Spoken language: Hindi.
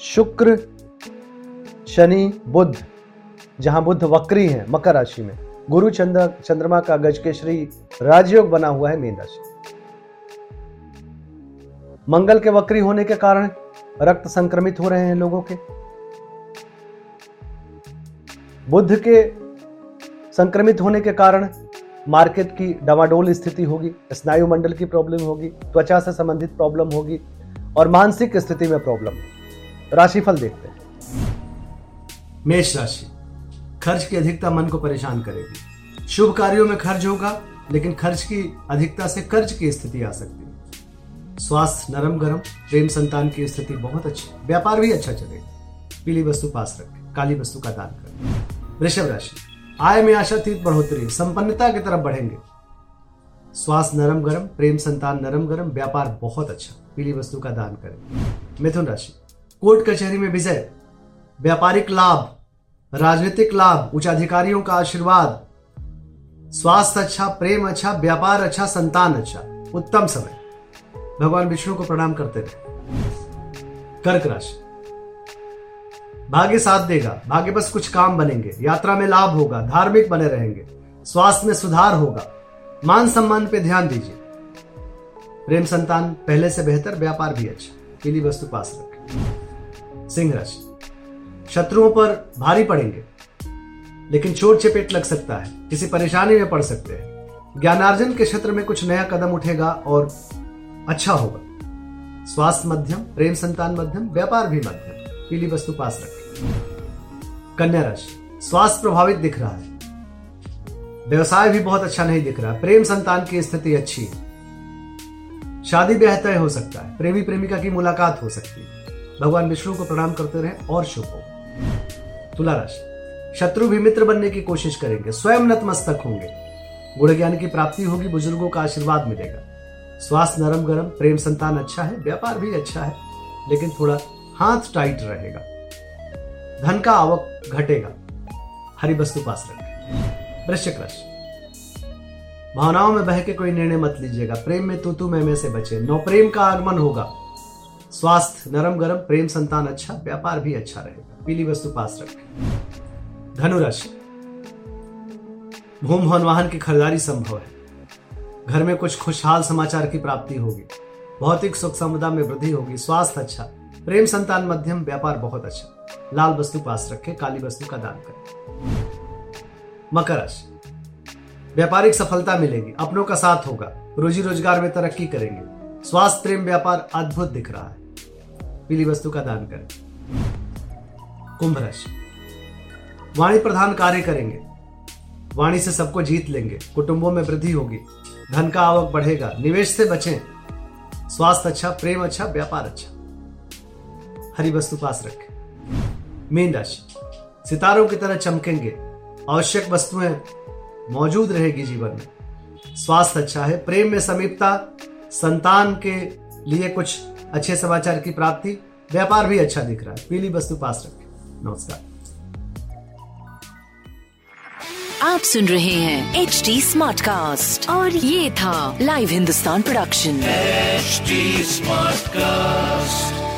शुक्र, शनि बुद्ध जहाँ बुद्ध वक्री है, मकर राशि में। गुरु चंद्र, चंद्रमा का गज के श्री राजयोग बना हुआ है मीन राशि। मंगल के वक्री होने के कारण रक्त संक्रमित हो रहे हैं लोगों के। बुद्ध के संक्रमित होने के कारण मार्केट की डवाडोल स्थिति होगी, स्नायु मंडल की प्रॉब्लम होगी, त्वचा से संबंधित प्रॉब्लम होगी और मानसिक स्थिति में प्रॉब्लम। राशिफल देखते हैं। मेष राशि। खर्च की अधिकता मन को परेशान करेगी। शुभ कार्यों में खर्च होगा, लेकिन खर्च की अधिकता से कर्ज की स्थिति आ सकती है। स्वास्थ्य नरम गरम, प्रेम संतान की स्थिति बहुत अच्छी, व्यापार भी अच्छा चलेगा। पीली वस्तु पास रखें, काली वस्तु का दान करें। वृषभ राशि। आय में आशातीत बढ़ोतरी, संपन्नता की तरफ़ बढ़ेंगे। स्वास्थ्य नरम गरम, प्रेम संतान नरम गरम, व्यापार बहुत अच्छा पीली वस्तु का दान करें। मिथुन राशि। कोर्ट कचहरी में विजय। व्यापारिक लाभ, राजनीतिक लाभ उच्च अधिकारियों का आशीर्वाद। स्वास्थ्य अच्छा प्रेम अच्छा व्यापार अच्छा संतान अच्छा। उत्तम समय। भगवान विष्णु को प्रणाम करते रहे। कर्क राशि। भाग्य साथ देगा। भाग्य बस कुछ काम बनेंगे। यात्रा में लाभ होगा। धार्मिक बने रहेंगे। स्वास्थ्य में सुधार होगा। मान सम्मान पे ध्यान दीजिए। प्रेम संतान पहले से बेहतर, व्यापार भी अच्छा। पीली वस्तु पास रखें। सिंह राशि शत्रुओं पर भारी पड़ेंगे, लेकिन चोट चपेट लग सकता है, किसी परेशानी में पड़ सकते हैं। ज्ञानार्जन के क्षेत्र में कुछ नया कदम उठेगा और अच्छा होगा। स्वास्थ्य मध्यम, प्रेम संतान मध्यम, व्यापार भी मध्यम, पीली वस्तु पास रखें। कन्या राशि, स्वास्थ्य प्रभावित दिख रहा है। व्यवसाय भी बहुत अच्छा नहीं दिख रहा, प्रेम संतान की स्थिति अच्छी है। शादी ब्याह तय हो सकता है, प्रेमी प्रेमिका की मुलाकात हो सकती है। भगवान विष्णु को प्रणाम करते रहे और शुभ हो। तुला राशि। शत्रु भी मित्र बनने की कोशिश करेंगे, स्वयं नतमस्तक होंगे। गुण ज्ञान की प्राप्ति होगी, बुज़ुर्गों का आशीर्वाद मिलेगा। स्वास्थ्य नरम गरम, प्रेम संतान अच्छा है, व्यापार भी अच्छा है, लेकिन थोड़ा हाथ टाइट रहेगा। धन का आवक घटेगा, हरी वस्तु पास रखें। वृश्चिक राशि। भावनाओं में बह के कोई निर्णय मत लीजिएगा, प्रेम में तू तू मैं में से बचे। नौ, प्रेम का आगमन होगा। स्वास्थ्य, नरम गरम, प्रेम संतान अच्छा व्यापार भी अच्छा रहेगा। पीली वस्तु पास रखें। धनुराशि। भूम भवन वाहन की खरीदारी संभव है। घर में कुछ खुशहाल समाचार की प्राप्ति होगी। भौतिक सुख समुदा में वृद्धि होगी। स्वास्थ्य अच्छा। प्रेम संतान मध्यम, व्यापार बहुत अच्छा। लाल वस्तु पास रखें, काली वस्तु का दान करें। मकर राशि। व्यापारिक सफलता मिलेगी। अपनों का साथ होगा। रोजी रोज़गार में तरक्की करेंगे। स्वास्थ्य प्रेम व्यापार अद्भुत दिख रहा है। पीली वस्तु का दान करें। कुंभ राशि। वाणी प्रधान कार्य करेंगे। वाणी से सबको जीत लेंगे। कुटुंबों में वृद्धि होगी। धन का आवक बढ़ेगा। निवेश से बचें। स्वास्थ्य अच्छा प्रेम अच्छा व्यापार अच्छा। हरी वस्तु पास रखें। मीन राशि। सितारों की तरह चमकेंगे। आवश्यक वस्तुएँ मौजूद रहेगी जीवन में। स्वास्थ्य अच्छा है। प्रेम में समीपता संतान के लिए कुछ अच्छे समाचार की प्राप्ति। व्यापार भी अच्छा दिख रहा है। पीली वस्तु पास रखें। नमस्कार। आप सुन रहे हैं एच डी स्मार्ट कास्ट और ये था live Hindustan production smart cast